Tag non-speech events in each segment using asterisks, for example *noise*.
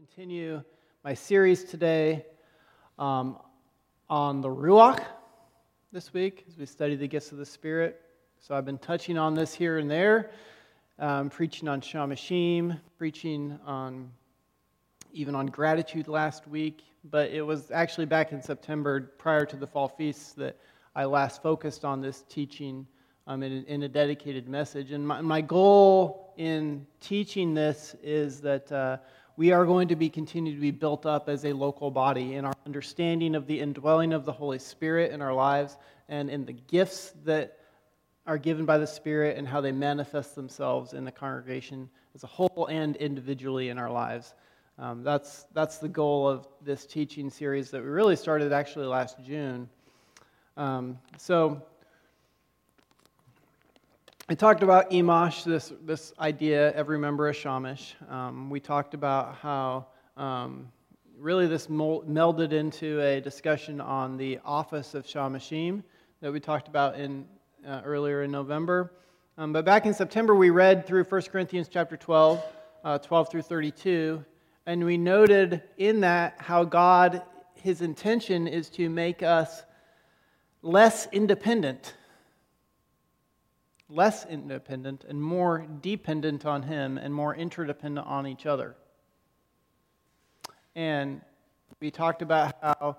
continue my series today um, on the Ruach this week as we study the gifts of the Spirit. So I've been touching on this here and there, um, preaching on Shamashim, preaching on even on gratitude last week. But it was actually back in September, prior to the fall feasts, that I last focused on this teaching um, in, in, a dedicated message. And my, my, goal in teaching this is that. Uh, we are going to be continue to be built up as a local body in our understanding of the indwelling of the Holy Spirit in our lives and in the gifts that are given by the Spirit and how they manifest themselves in the congregation as a whole and individually in our lives. Um, that's, that's the goal of this teaching series that we really started actually last June. Um, so, I talked about Emash, this, this idea, every member of Shamash. Um, we talked about how um, really this melded into a discussion on the office of Shamashim that we talked about in, uh, earlier in November. Um, but back in September, we read through 1 Corinthians chapter 12, uh, 12 through 32, and we noted in that how God, his intention is to make us less independent less independent and more dependent on Him and more interdependent on each other. And we talked about how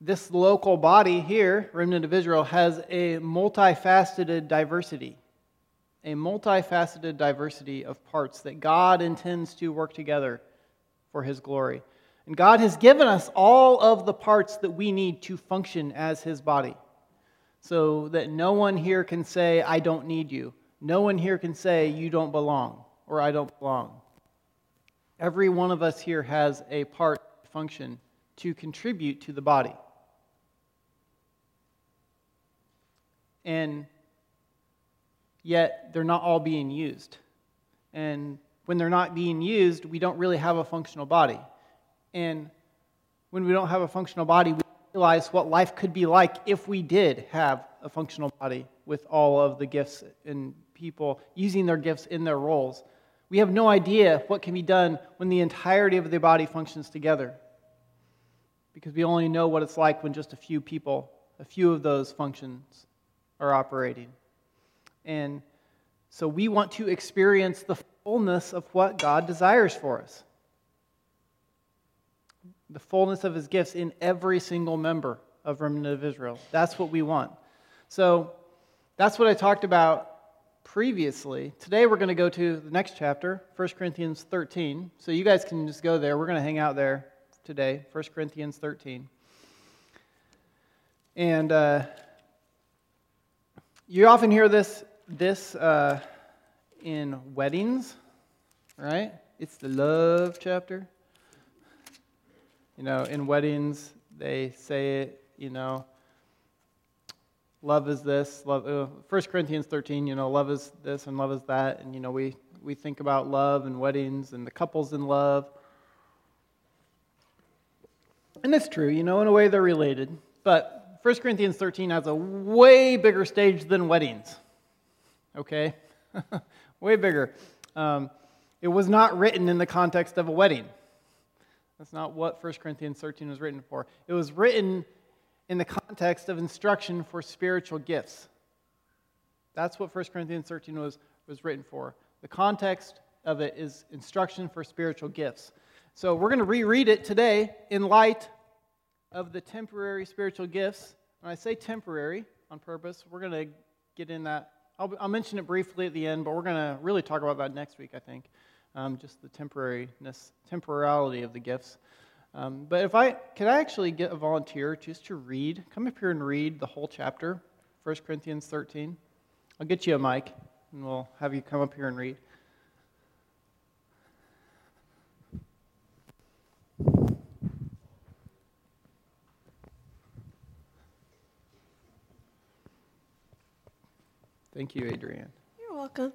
this local body here, Remnant of Israel, has a multifaceted diversity. A multifaceted diversity of parts that God intends to work together for His glory. And God has given us all of the parts that we need to function as His body so that no one here can say, I don't need you. No one here can say, you don't belong or I don't belong. Every one of us here has a part function to contribute to the body. And yet, they're not all being used. And when they're not being used, we don't really have a functional body. And when we don't have a functional body, we realize what life could be like if we did have a functional body with all of the gifts and people using their gifts in their roles. We have no idea what can be done when the entirety of the body functions together. Because we only know what it's like when just a few people, a few of those functions are operating. And so we want to experience the fullness of what God desires for us the fullness of his gifts in every single member of Remnant of Israel. That's what we want. So that's what I talked about previously. Today we're going to go to the next chapter, 1 Corinthians 13. So you guys can just go there. We're going to hang out there today, 1 Corinthians 13. And uh, you often hear this, this uh, in weddings, right? It's the love chapter. You know, in weddings, they say it, you know, love is this, love, uh, 1 Corinthians 13, you know, love is this and love is that. And, you know, we, we think about love and weddings and the couples in love. And it's true, you know, in a way they're related. But 1 Corinthians 13 has a way bigger stage than weddings. Okay? *laughs* way bigger. Um, it was not written in the context of a wedding. That's not what 1 Corinthians 13 was written for. It was written in the context of instruction for spiritual gifts. That's what 1 Corinthians 13 was, was written for. The context of it is instruction for spiritual gifts. So we're going to reread it today in light of the temporary spiritual gifts. And I say temporary on purpose. We're going to get in that. I'll, I'll mention it briefly at the end, but we're going to really talk about that next week, I think um, just the temporariness, temporality of the gifts. Um, but if I could I actually get a volunteer just to read, come up here and read the whole chapter, 1 Corinthians 13. I'll get you a mic and we'll have you come up here and read. Thank you, Adrienne. You're welcome.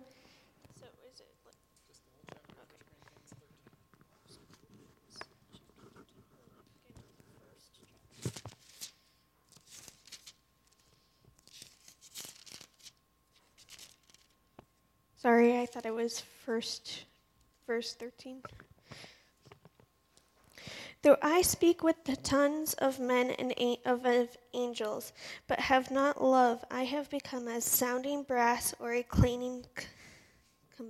Sorry, I thought it was first verse 13. Though I speak with the tongues of men and of angels, but have not love, I have become as sounding brass or a clanging uh,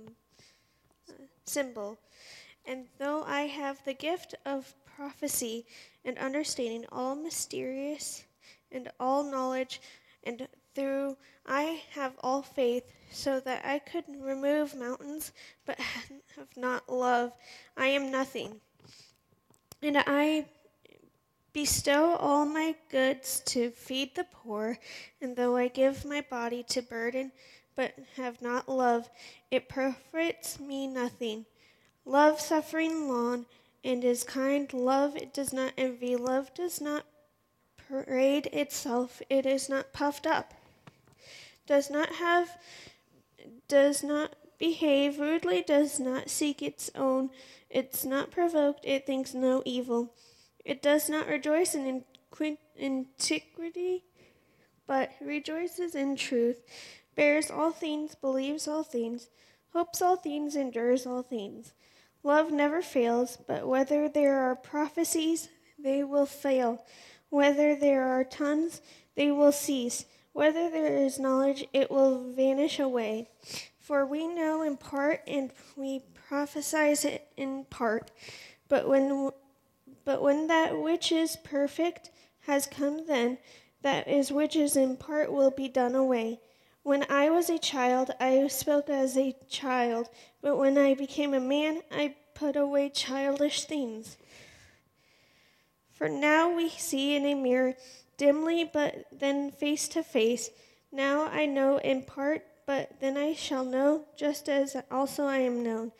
cymbal. And though I have the gift of prophecy and understanding all mysterious and all knowledge, and through I have all faith, so that I could remove mountains, but *laughs* have not love, I am nothing. And I bestow all my goods to feed the poor, and though I give my body to burden, but have not love, it profits me nothing. Love suffering long and is kind. Love it does not envy. Love does not parade itself. It is not puffed up. Does not have does not behave rudely, does not seek its own, it's not provoked, it thinks no evil. It does not rejoice in antiquity, but rejoices in truth, bears all things, believes all things, hopes all things, endures all things. Love never fails, but whether there are prophecies, they will fail. Whether there are tongues, they will cease. Whether there is knowledge, it will vanish away. For we know in part and we prophesy in part. But when, but when that which is perfect has come, then that is which is in part will be done away. When I was a child, I spoke as a child, but when I became a man, I put away childish things. For now we see in a mirror dimly, but then face to face. Now I know in part but then I shall know just as also I am known.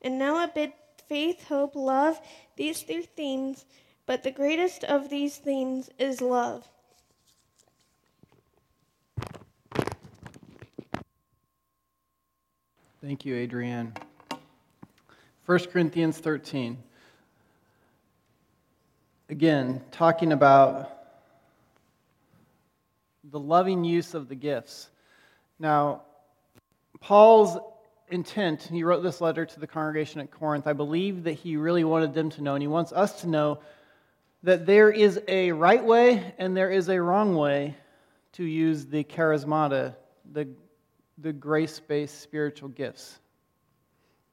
And now I bid faith, hope, love, these three things, but the greatest of these things is love. Thank you, Adrienne. 1 Corinthians 13. Again, talking about the loving use of the gifts. Now, Paul's intent, he wrote this letter to the congregation at Corinth. I believe that he really wanted them to know, and he wants us to know that there is a right way and there is a wrong way to use the charismata, the, the grace based spiritual gifts.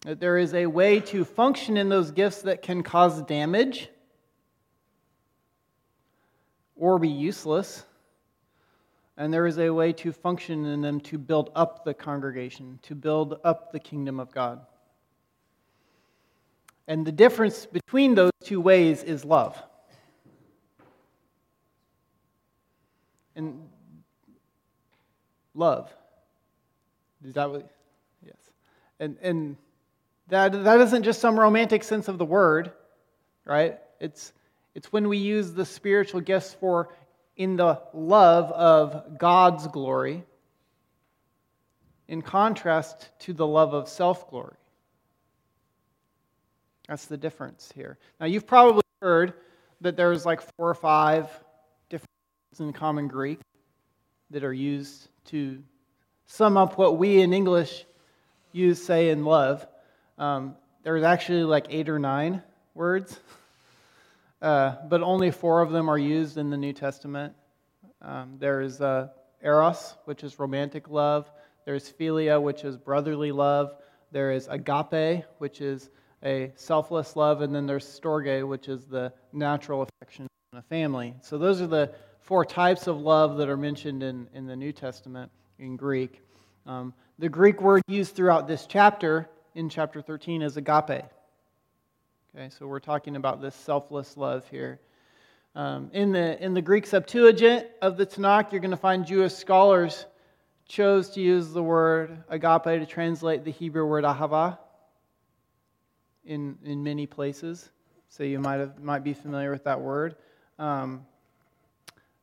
That there is a way to function in those gifts that can cause damage or be useless and there is a way to function in them to build up the congregation, to build up the kingdom of God. And the difference between those two ways is love. And love. Is that what? Yes. And, and that, that isn't just some romantic sense of the word, right? It's, it's when we use the spiritual gifts for in the love of God's glory, in contrast to the love of self glory. That's the difference here. Now, you've probably heard that there's like four or five different words in common Greek that are used to sum up what we in English use, say, in love. Um, there's actually like eight or nine words. *laughs* Uh, but only four of them are used in the New Testament. Um, there's uh, eros, which is romantic love. There's philia, which is brotherly love. There is agape, which is a selfless love. And then there's storge, which is the natural affection in a family. So those are the four types of love that are mentioned in, in the New Testament in Greek. Um, the Greek word used throughout this chapter, in chapter 13, is agape. Okay, so we're talking about this selfless love here. Um, in, the, in the Greek Septuagint of the Tanakh, you're going to find Jewish scholars chose to use the word agape to translate the Hebrew word ahava in, in many places. So you might, have, might be familiar with that word. Um,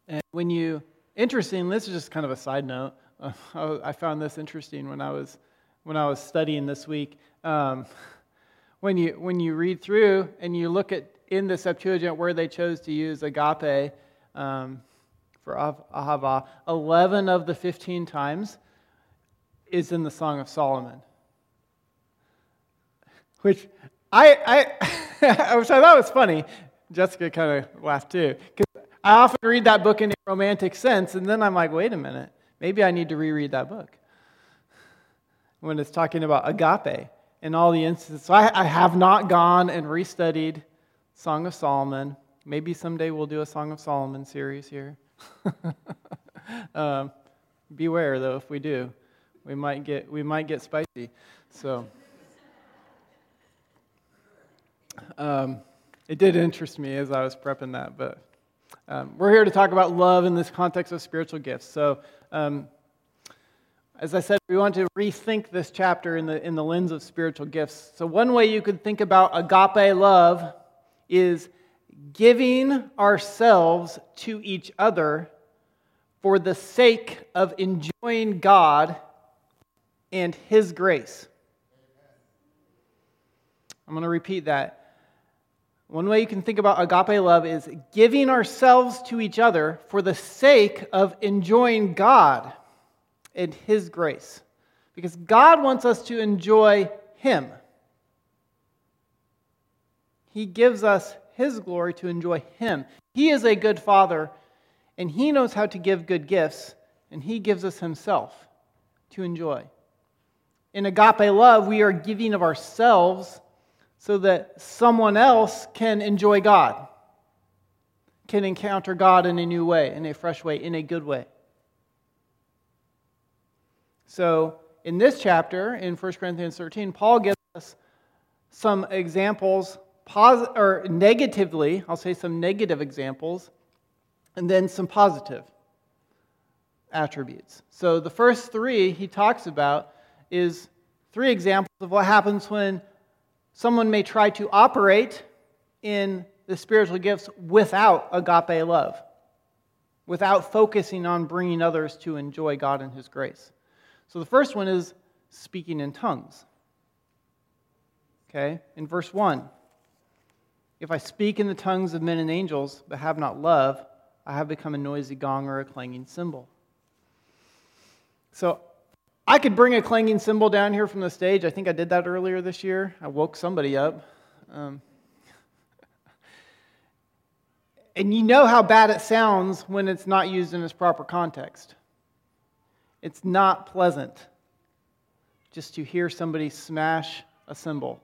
and when you, interesting, this is just kind of a side note. Uh, *laughs* I found this interesting when I was, when I was studying this week. Um, *laughs* when you, when you read through and you look at in the Septuagint where they chose to use agape um, for ahava, 11 of the 15 times is in the Song of Solomon. Which I, I, *laughs* which I thought was funny. Jessica kind of laughed too. Because I often read that book in a romantic sense, and then I'm like, wait a minute, maybe I need to reread that book. When it's talking about agape and all the instances. So I, I have not gone and restudied Song of Solomon. Maybe someday we'll do a Song of Solomon series here. *laughs* um, beware, though, if we do, we might get we might get spicy. So. Um, it did interest me as I was prepping that, but um, we're here to talk about love in this context of spiritual gifts. So, um, as I said, we want to rethink this chapter in the, in the lens of spiritual gifts. So, one way you could think about agape love is giving ourselves to each other for the sake of enjoying God and His grace. I'm going to repeat that. One way you can think about agape love is giving ourselves to each other for the sake of enjoying God and His grace. Because God wants us to enjoy Him. He gives us His glory to enjoy Him. He is a good Father, and He knows how to give good gifts, and He gives us Himself to enjoy. In agape love, we are giving of ourselves so that someone else can enjoy God, can encounter God in a new way, in a fresh way, in a good way. So, in this chapter, in 1 Corinthians 13, Paul gives us some examples, or negatively, I'll say some negative examples, and then some positive attributes. So, the first three he talks about is three examples of what happens when Someone may try to operate in the spiritual gifts without agape love, without focusing on bringing others to enjoy God and His grace. So the first one is speaking in tongues. Okay, in verse 1, if I speak in the tongues of men and angels, but have not love, I have become a noisy gong or a clanging cymbal. So I could bring a clanging cymbal down here from the stage. I think I did that earlier this year. I woke somebody up. Um, *laughs* and you know how bad it sounds when it's not used in its proper context. It's not pleasant just to hear somebody smash a cymbal.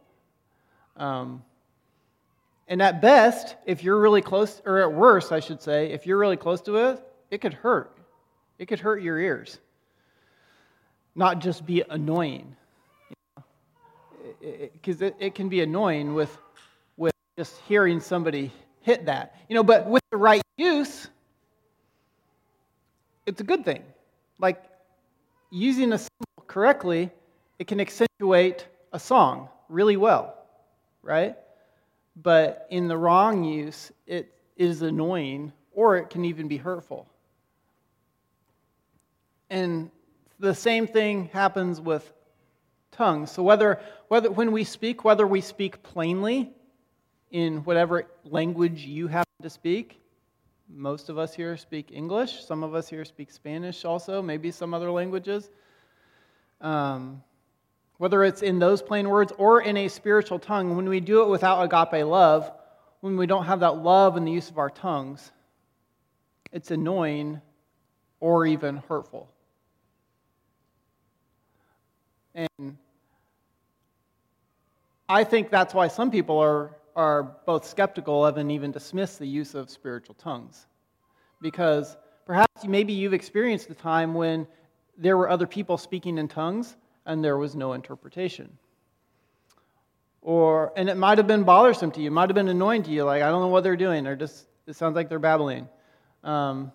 Um, and at best, if you're really close, or at worst, I should say, if you're really close to it, it could hurt. It could hurt your ears not just be annoying. Because it, it, it, can be annoying with, with just hearing somebody hit that. You know, but with the right use, it's a good thing. Like using a cymbal correctly, it can accentuate a song really well, right? But in the wrong use, it is annoying or it can even be hurtful. And the same thing happens with tongues. So whether, whether when we speak, whether we speak plainly in whatever language you happen to speak, most of us here speak English. Some of us here speak Spanish also, maybe some other languages. Um, whether it's in those plain words or in a spiritual tongue, when we do it without agape love, when we don't have that love in the use of our tongues, it's annoying or even hurtful. And I think that's why some people are, are both skeptical of and even dismiss the use of spiritual tongues. Because perhaps maybe you've experienced a time when there were other people speaking in tongues and there was no interpretation. Or, and it might have been bothersome to you, it might have been annoying to you, like, I don't know what they're doing, or just, it sounds like they're babbling. Um,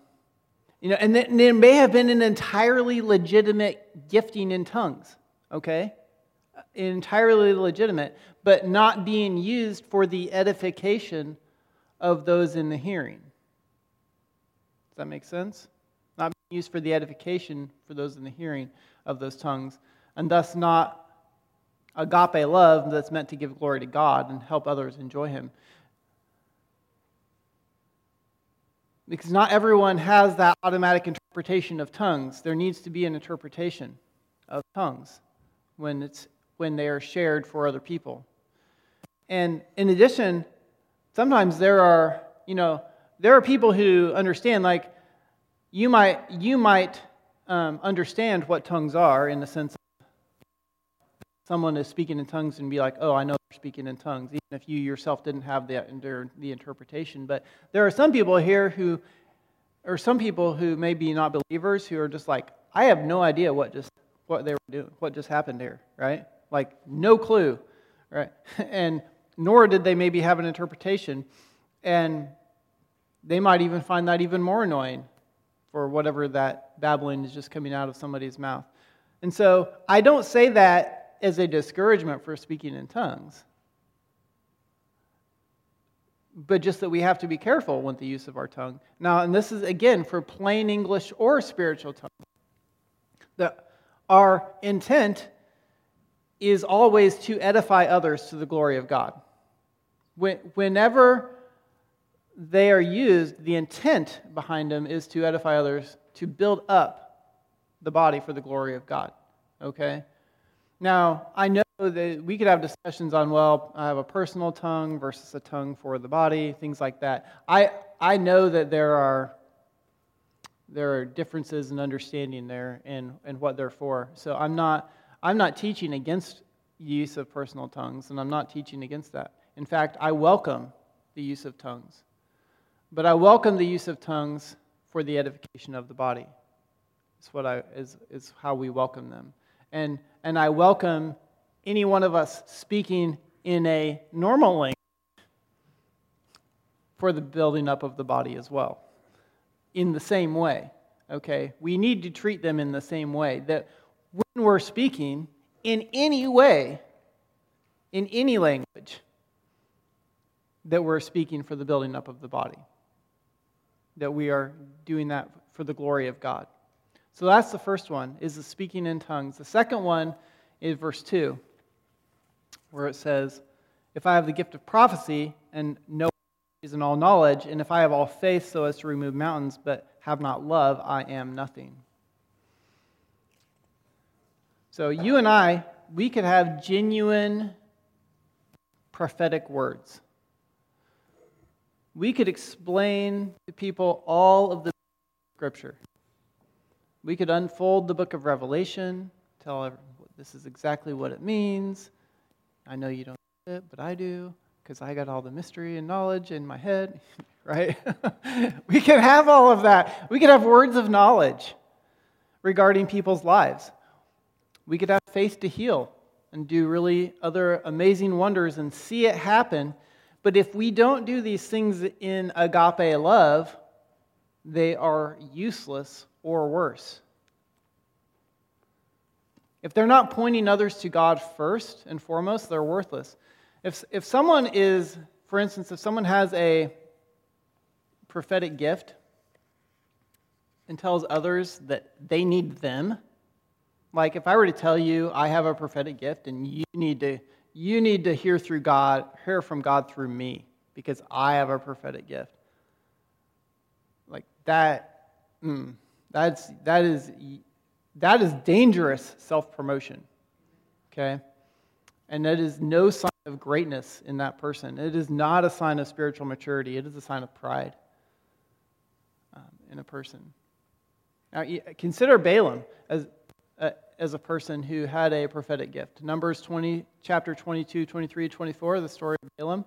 you know, and there may have been an entirely legitimate gifting in tongues okay? Entirely legitimate, but not being used for the edification of those in the hearing. Does that make sense? Not being used for the edification for those in the hearing of those tongues, and thus not agape love that's meant to give glory to God and help others enjoy Him. Because not everyone has that automatic interpretation of tongues. There needs to be an interpretation of tongues when, it's, when they are shared for other people. And in addition sometimes there are, you know, there are people who understand, like, you might, you might um, understand what tongues are in the sense of someone is speaking in tongues and be like, oh, I know they're speaking in tongues, even if you yourself didn't have the, the interpretation. But there are some people here who, or some people who may be not believers who are just like, I have no idea what just what they were doing, what just happened here, right? Like no clue, right? *laughs* And nor did they maybe have an interpretation. And they might even find that even more annoying for whatever that babbling is just coming out of somebody's mouth. And so I don't say that as a discouragement for speaking in tongues, but just that we have to be careful with the use of our tongue. Now, and this is again for plain English or spiritual tongue. That our intent is always to edify others to the glory of God. Whenever they are used, the intent behind them is to edify others, to build up the body for the glory of God. Okay? Now, I know that we could have discussions on, well, I have a personal tongue versus a tongue for the body, things like that. I, I know that there are, there are differences in understanding there and, and what they're for. So I'm not, I'm not teaching against use of personal tongues, and I'm not teaching against that. In fact, I welcome the use of tongues. But I welcome the use of tongues for the edification of the body. It's what I is, is how we welcome them. And and I welcome any one of us speaking in a normal language for the building up of the body as well. In the same way. Okay? We need to treat them in the same way. That when we're speaking in any way, in any language, that we're speaking for the building up of the body that we are doing that for the glory of God. So that's the first one, is the speaking in tongues. The second one is verse 2, where it says, If I have the gift of prophecy and know is in all knowledge, and if I have all faith so as to remove mountains, but have not love, I am nothing. So you and I, we could have genuine prophetic words we could explain to people all of the scripture. We could unfold the book of Revelation, tell everyone this is exactly what it means. I know you don't it, but I do, because I got all the mystery and knowledge in my head, *laughs* right? *laughs* we can have all of that. We could have words of knowledge regarding people's lives. We could have faith to heal and do really other amazing wonders and see it happen but if we don't do these things in agape love, they are useless or worse. If they're not pointing others to God first and foremost, they're worthless. If, if someone is, for instance, if someone has a prophetic gift and tells others that they need them, like if I were to tell you I have a prophetic gift and you need to you need to hear through God, hear from God through me, because I have a prophetic gift. Like that, mm, that's that is that is dangerous self-promotion. Okay? And that is no sign of greatness in that person. It is not a sign of spiritual maturity. It is a sign of pride um, in a person. Now, consider Balaam as uh, as a person who had a prophetic gift. Numbers 20, chapter 22, 23, 24, the story of Balaam.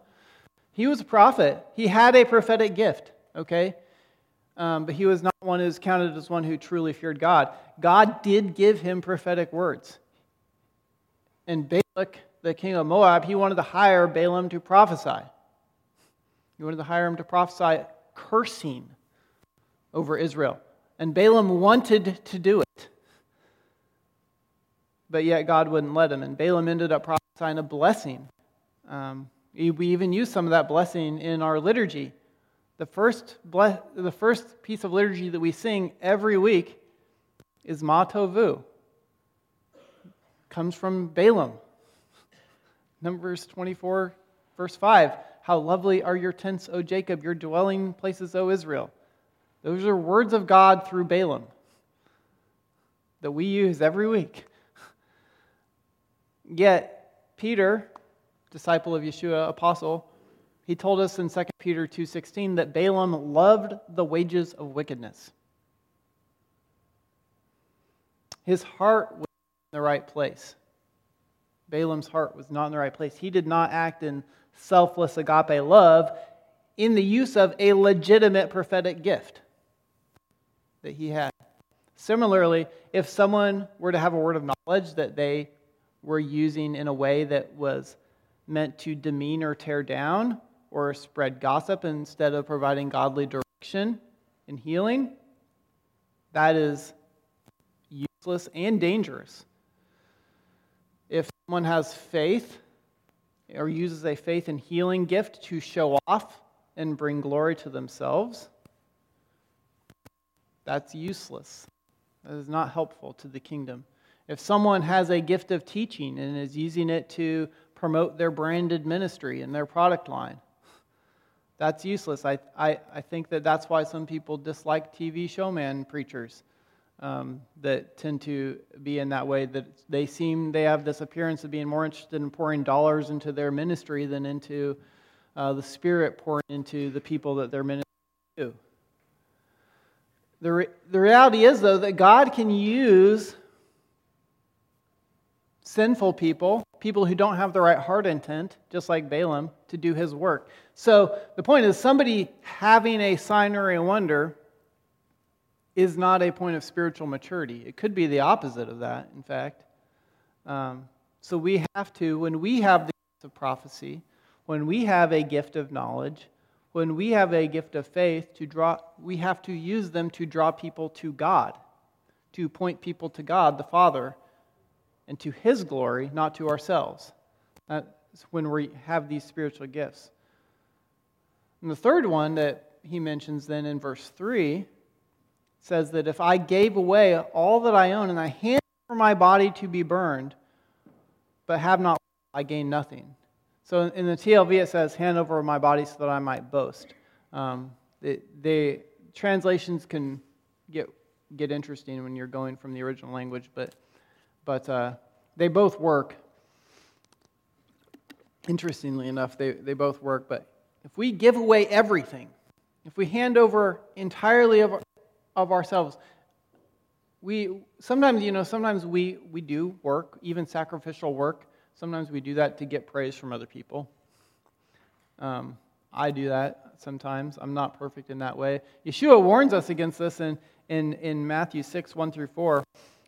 He was a prophet. He had a prophetic gift, okay? Um, but he was not one who was counted as one who truly feared God. God did give him prophetic words. And Balak, the king of Moab, he wanted to hire Balaam to prophesy. He wanted to hire him to prophesy cursing over Israel. And Balaam wanted to do it but yet God wouldn't let him. And Balaam ended up prophesying a blessing. Um, we even use some of that blessing in our liturgy. The first, ble- the first piece of liturgy that we sing every week is Ma Tovu. Comes from Balaam. Numbers 24, verse 5. How lovely are your tents, O Jacob, your dwelling places, O Israel. Those are words of God through Balaam that we use every week. Yet, Peter, disciple of Yeshua, apostle, He told us in 2 Peter 2:16 that Balaam loved the wages of wickedness. His heart was in the right place. Balaam's heart was not in the right place. He did not act in selfless agape love in the use of a legitimate prophetic gift that he had. Similarly, if someone were to have a word of knowledge that they were using in a way that was meant to demean or tear down, or spread gossip instead of providing godly direction and healing, that is useless and dangerous. If someone has faith or uses a faith and healing gift to show off and bring glory to themselves, that's useless. That is not helpful to the kingdom. If someone has a gift of teaching and is using it to promote their branded ministry and their product line, that's useless. I, I, I think that that's why some people dislike TV showman preachers um, that tend to be in that way, that they seem, they have this appearance of being more interested in pouring dollars into their ministry than into uh, the Spirit pouring into the people that they're ministering to. The, re- the reality is, though, that God can use sinful people, people who don't have the right heart intent, just like Balaam, to do his work. So the point is, somebody having a sign or a wonder is not a point of spiritual maturity. It could be the opposite of that, in fact. Um, so we have to, when we have the gift of prophecy, when we have a gift of knowledge, when we have a gift of faith to draw, we have to use them to draw people to God, to point people to God the Father and to His glory, not to ourselves. That's when we have these spiritual gifts. And the third one that he mentions then in verse 3 says that if I gave away all that I own and I hand over my body to be burned, but have not, I gain nothing. So in the TLV it says, hand over my body so that I might boast. Um, the translations can get, get interesting when you're going from the original language, but but uh, they both work. Interestingly enough, they, they both work. But if we give away everything, if we hand over entirely of, of ourselves, we sometimes, you know, sometimes we, we do work, even sacrificial work. Sometimes we do that to get praise from other people. Um, I do that sometimes. I'm not perfect in that way. Yeshua warns us against this in, in, in Matthew 6, 1 through 4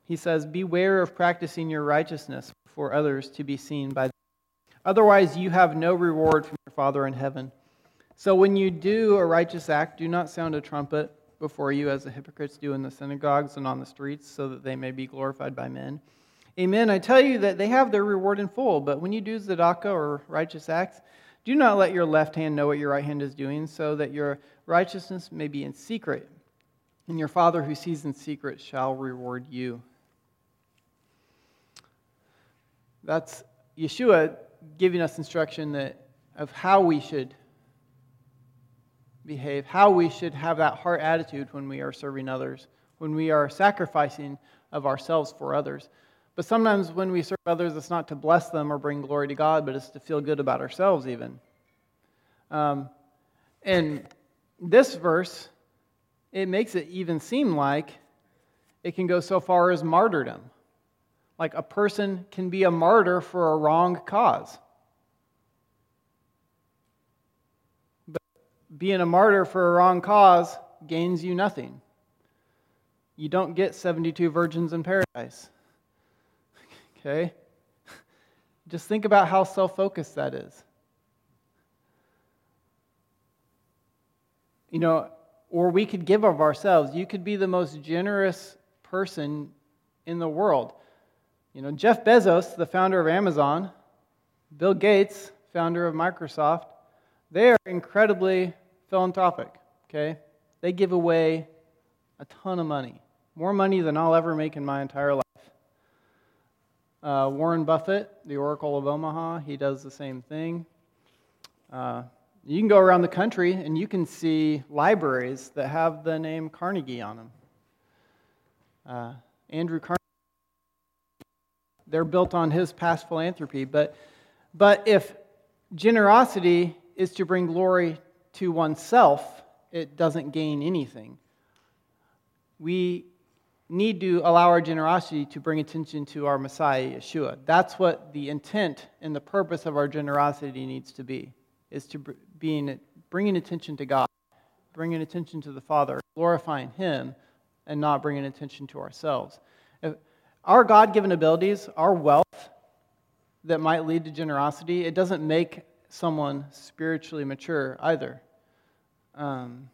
he says, Beware of practicing your righteousness for others to be seen by them. Otherwise, you have no reward from your Father in heaven. So when you do a righteous act, do not sound a trumpet before you as the hypocrites do in the synagogues and on the streets, so that they may be glorified by men. Amen. I tell you that they have their reward in full. But when you do tzedakah or righteous acts, do not let your left hand know what your right hand is doing, so that your righteousness may be in secret. And your Father who sees in secret shall reward you. That's Yeshua giving us instruction that, of how we should behave, how we should have that heart attitude when we are serving others, when we are sacrificing of ourselves for others. But sometimes when we serve others, it's not to bless them or bring glory to God, but it's to feel good about ourselves, even. Um, and this verse, it makes it even seem like it can go so far as martyrdom. Like a person can be a martyr for a wrong cause. But being a martyr for a wrong cause gains you nothing. You don't get 72 virgins in paradise. *laughs* Okay? *laughs* Just think about how self focused that is. You know, or we could give of ourselves. You could be the most generous person in the world. You know, Jeff Bezos, the founder of Amazon, Bill Gates, founder of Microsoft, they are incredibly philanthropic, okay? They give away a ton of money, more money than I'll ever make in my entire life. Uh, Warren Buffett, the Oracle of Omaha, he does the same thing. Uh, you can go around the country and you can see libraries that have the name Carnegie on them. Uh, Andrew Carnegie they're built on his past philanthropy. But, but if generosity is to bring glory to oneself, it doesn't gain anything. We need to allow our generosity to bring attention to our Messiah, Yeshua. That's what the intent and the purpose of our generosity needs to be, is to being, bringing attention to God, bringing attention to the Father, glorifying Him, and not bringing attention to ourselves. Our God given abilities, our wealth that might lead to generosity, it doesn't make someone spiritually mature either. Um,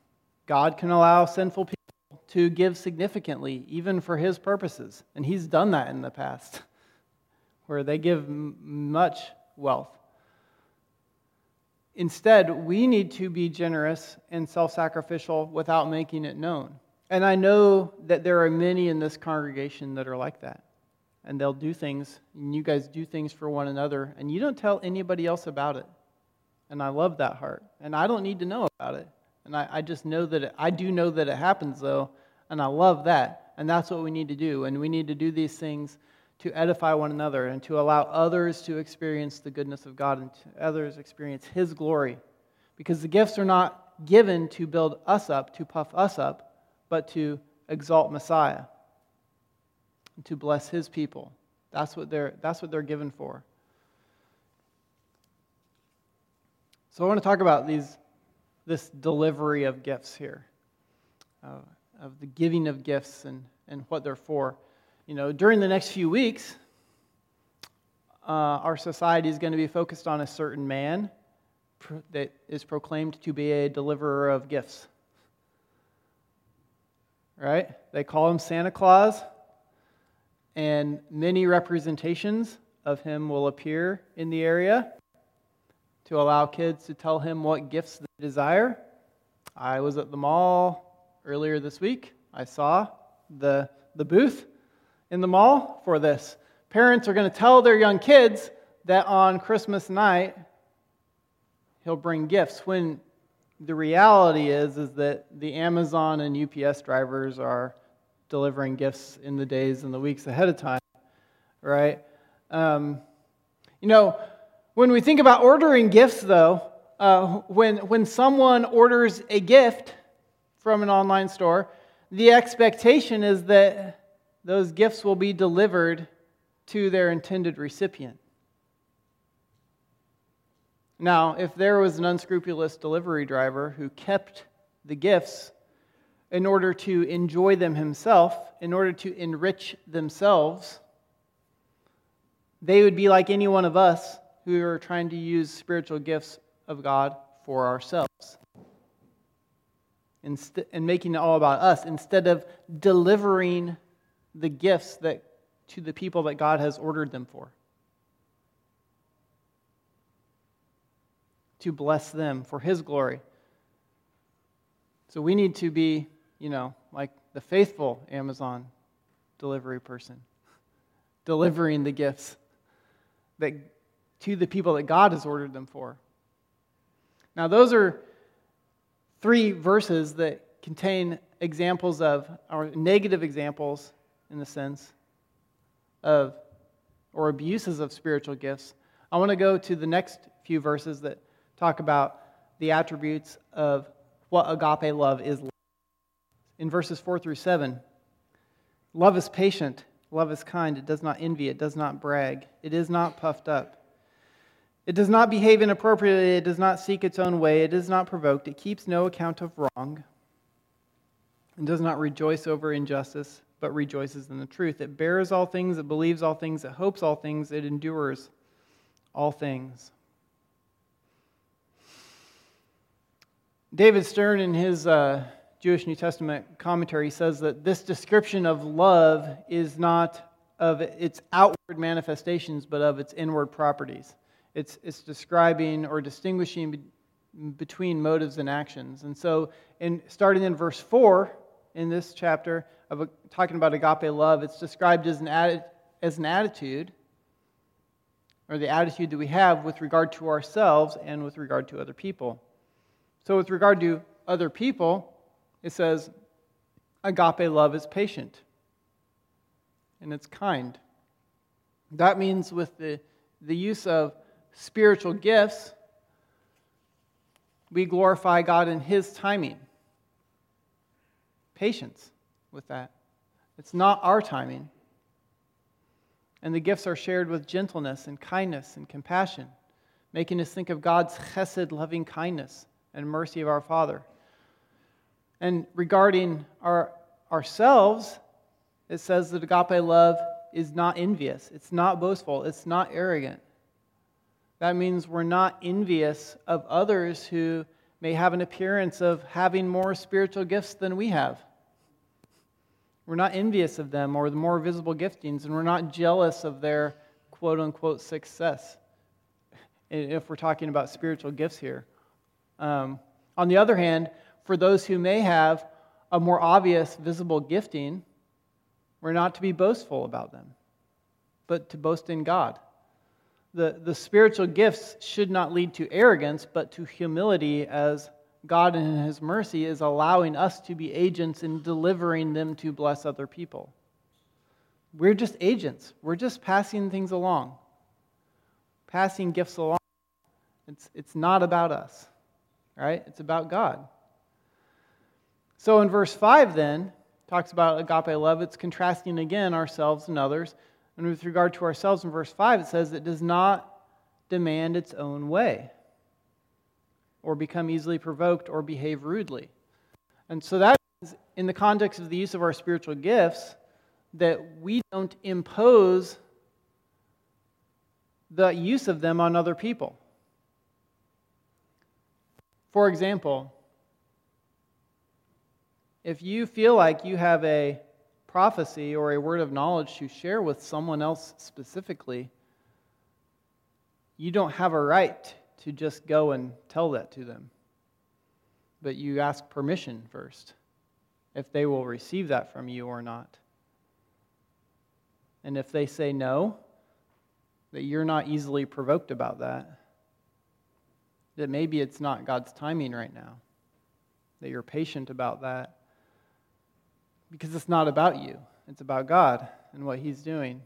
God can allow sinful people to give significantly, even for His purposes. And He's done that in the past, *laughs* where they give m- much wealth. Instead, we need to be generous and self sacrificial without making it known. And I know that there are many in this congregation that are like that. And they'll do things, and you guys do things for one another, and you don't tell anybody else about it. And I love that heart. And I don't need to know about it. And I, I just know that it, I do know that it happens, though, and I love that. And that's what we need to do. And we need to do these things to edify one another and to allow others to experience the goodness of God and to others experience His glory. Because the gifts are not given to build us up, to puff us up, but to exalt Messiah, to bless His people. That's what they're, that's what they're given for. So I want to talk about these this delivery of gifts here, uh, of the giving of gifts and, and what they're for. You know, during the next few weeks, uh, our society is going to be focused on a certain man that is proclaimed to be a deliverer of gifts. Right? They call him Santa Claus, and many representations of him will appear in the area to allow kids to tell him what gifts they desire. I was at the mall earlier this week. I saw the, the booth in the mall for this. Parents are going to tell their young kids that on Christmas night he'll bring gifts when the reality is is that the Amazon and UPS drivers are delivering gifts in the days and the weeks ahead of time, right? Um, you know, when we think about ordering gifts, though, uh, when, when someone orders a gift from an online store, the expectation is that those gifts will be delivered to their intended recipient. Now, if there was an unscrupulous delivery driver who kept the gifts in order to enjoy them himself, in order to enrich themselves, they would be like any one of us who are trying to use spiritual gifts of God for ourselves and making it all about us instead of delivering the gifts that to the people that God has ordered them for. To bless them for his glory. So we need to be, you know, like the faithful Amazon delivery person, *laughs* delivering the gifts that to the people that God has ordered them for. Now, those are three verses that contain examples of, or negative examples in the sense of, or abuses of spiritual gifts. I want to go to the next few verses that talk about the attributes of what agape love is like. In verses 4 through 7, love is patient, love is kind, it does not envy, it does not brag, it is not puffed up. It does not behave inappropriately. It does not seek its own way. It is not provoked. It keeps no account of wrong. It does not rejoice over injustice, but rejoices in the truth. It bears all things. It believes all things. It hopes all things. It endures all things. David Stern, in his uh, Jewish New Testament commentary, says that this description of love is not of its outward manifestations, but of its inward properties it's, it's describing or distinguishing be, between motives and actions. And so, in, starting in verse 4 in this chapter, of a, talking about agape love, it's described as an, as an attitude, or the attitude that we have with regard to ourselves and with regard to other people. So, with regard to other people, it says, agape love is patient and it's kind. That means with the, the use of spiritual gifts, we glorify God in His timing. Patience with that. It's not our timing. And the gifts are shared with gentleness and kindness and compassion, making us think of God's chesed, loving kindness, and mercy of our Father. And regarding our, ourselves, it says that agape love is not envious, it's not boastful, it's not arrogant. That means we're not envious of others who may have an appearance of having more spiritual gifts than we have. We're not envious of them or the more visible giftings, and we're not jealous of their quote unquote success, *laughs* if we're talking about spiritual gifts here. Um, on the other hand, for those who may have a more obvious visible gifting, we're not to be boastful about them, but to boast in God. The, the spiritual gifts should not lead to arrogance, but to humility as God, in His mercy, is allowing us to be agents in delivering them to bless other people. We're just agents, we're just passing things along, passing gifts along. It's, it's not about us, right? It's about God. So in verse 5, then, talks about agape love. It's contrasting again ourselves and others. And with regard to ourselves in verse 5, it says it does not demand its own way or become easily provoked or behave rudely. And so that is in the context of the use of our spiritual gifts that we don't impose the use of them on other people. For example, if you feel like you have a prophecy or a word of knowledge to share with someone else specifically, you don't have a right to just go and tell that to them. But you ask permission first if they will receive that from you or not. And if they say no, that you're not easily provoked about that, that maybe it's not God's timing right now, that you're patient about that because it's not about you, it's about God and what He's doing.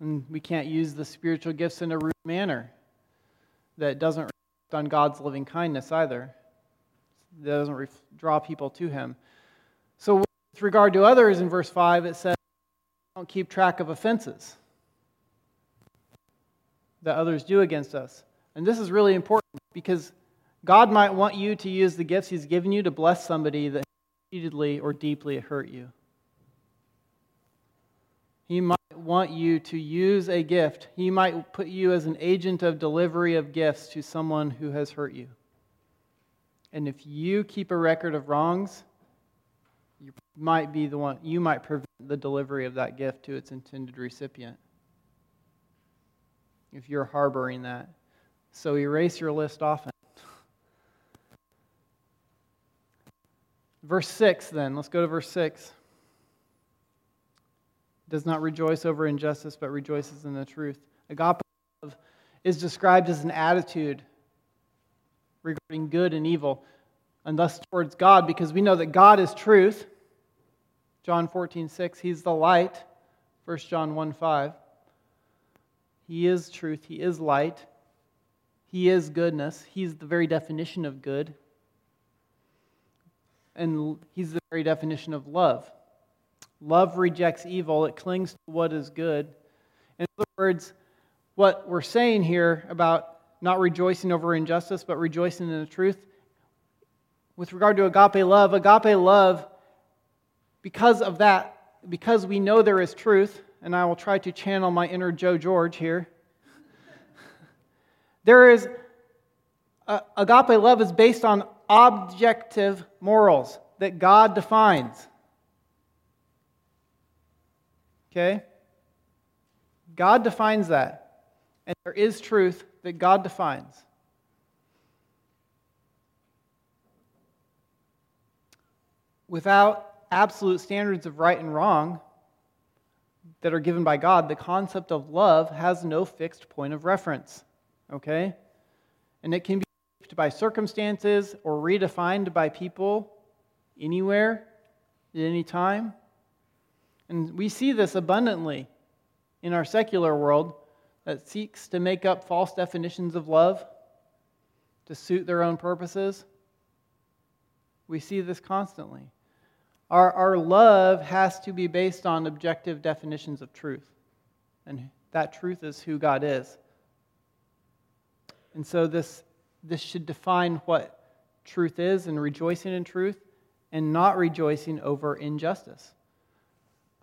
And we can't use the spiritual gifts in a rude manner that doesn't reflect on God's loving kindness either, that doesn't draw people to Him. So, with regard to others, in verse 5, it says, don't keep track of offenses that others do against us. And this is really important because God might want you to use the gifts He's given you to bless somebody that repeatedly or deeply hurt you. He might want you to use a gift. He might put you as an agent of delivery of gifts to someone who has hurt you. And if you keep a record of wrongs, you might be the one, you might prevent the delivery of that gift to its intended recipient. If you're harboring that. So erase your list often. Verse 6, then. Let's go to verse 6. Does not rejoice over injustice, but rejoices in the truth. Agape love is described as an attitude regarding good and evil, and thus towards God, because we know that God is truth. John 14, 6. He's the light. 1 John 1, 5. He is truth. He is light. He is goodness. He's the very definition of good and he's the very definition of love. Love rejects evil, it clings to what is good. In other words, what we're saying here about not rejoicing over injustice, but rejoicing in the truth, with regard to agape love, agape love, because of that, because we know there is truth, and I will try to channel my inner Joe George here. There is uh, agape love is based on objective morals that God defines. Okay? God defines that. And there is truth that God defines. Without absolute standards of right and wrong that are given by God, the concept of love has no fixed point of reference. Okay? And it can be shaped by circumstances or redefined by people anywhere, at any time. And we see this abundantly in our secular world that seeks to make up false definitions of love. to suit their own purposes. We see this constantly. Our, our love has to be based on objective definitions of truth. And that truth is who God is. And so this, this should define what truth is and rejoicing in truth and not rejoicing over injustice.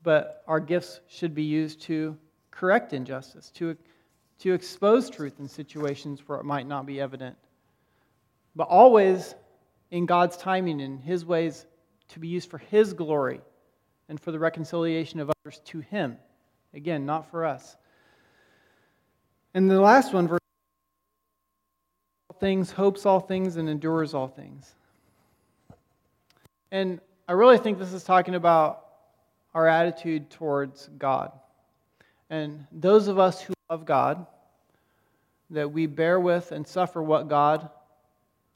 But our gifts should be used to correct injustice, to, to expose truth in situations where it might not be evident. But always in God's timing and His ways to be used for His glory and for the reconciliation of others to Him. Again, not for us. And the last one, verse things, hopes all things, and endures all things. And I really think this is talking about our attitude towards God. And those of us who love God, that we bear with and suffer what God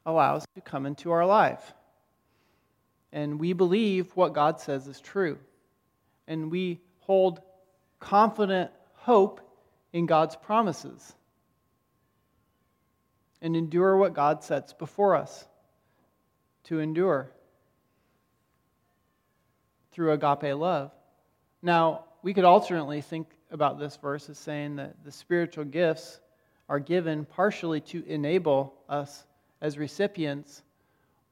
allows to come into our life. And we believe what God says is true. And we hold confident hope in God's promises. And endure what God sets before us to endure through agape love. Now, we could alternately think about this verse as saying that the spiritual gifts are given partially to enable us as recipients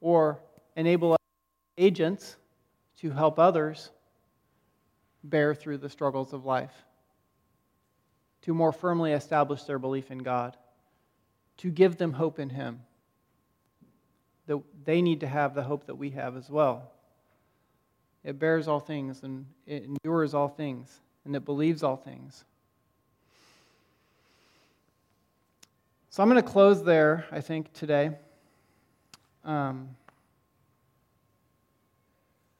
or enable us agents to help others bear through the struggles of life, to more firmly establish their belief in God, to give them hope in Him. That they need to have the hope that we have as well. It bears all things and it endures all things and it believes all things. So I'm going to close there, I think, today. Um,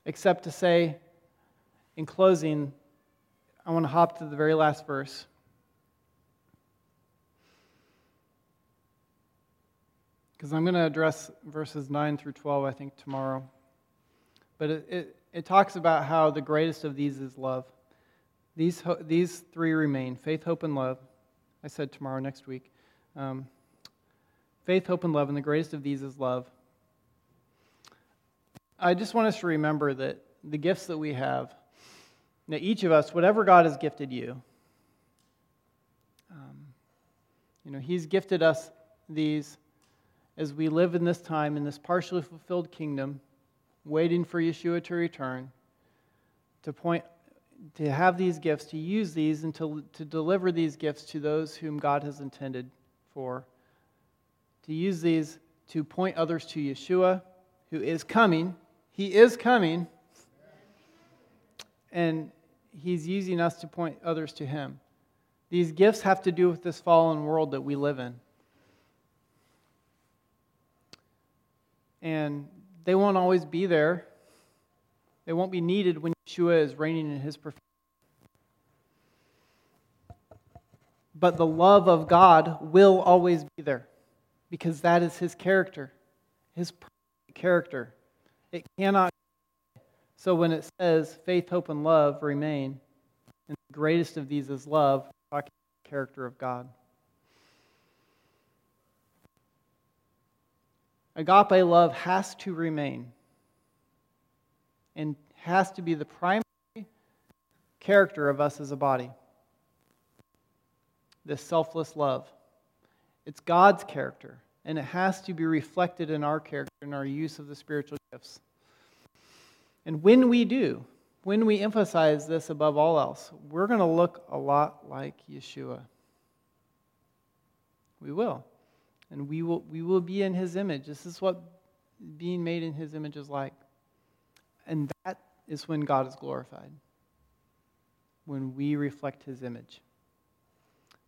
except to say, in closing, I want to hop to the very last verse. Because I'm going to address verses 9 through 12, I think, tomorrow. But it, it, it talks about how the greatest of these is love. These, these three remain faith, hope, and love. I said tomorrow, next week. Um, faith, hope, and love, and the greatest of these is love. I just want us to remember that the gifts that we have, that each of us, whatever God has gifted you, um, you know, He's gifted us these as we live in this time, in this partially fulfilled kingdom waiting for Yeshua to return, to point to have these gifts, to use these, and to, to deliver these gifts to those whom God has intended for. To use these to point others to Yeshua, who is coming. He is coming. And He's using us to point others to Him. These gifts have to do with this fallen world that we live in. And they won't always be there. They won't be needed when Yeshua is reigning in his perfection. But the love of God will always be there because that is his character, his character. It cannot. So when it says faith, hope, and love remain, and the greatest of these is love, talking about the character of God. Agape love has to remain and has to be the primary character of us as a body. This selfless love. It's God's character, and it has to be reflected in our character, in our use of the spiritual gifts. And when we do, when we emphasize this above all else, we're going to look a lot like Yeshua. We will and we will, we will be in his image. This is what being made in his image is like. And that is when God is glorified, when we reflect his image.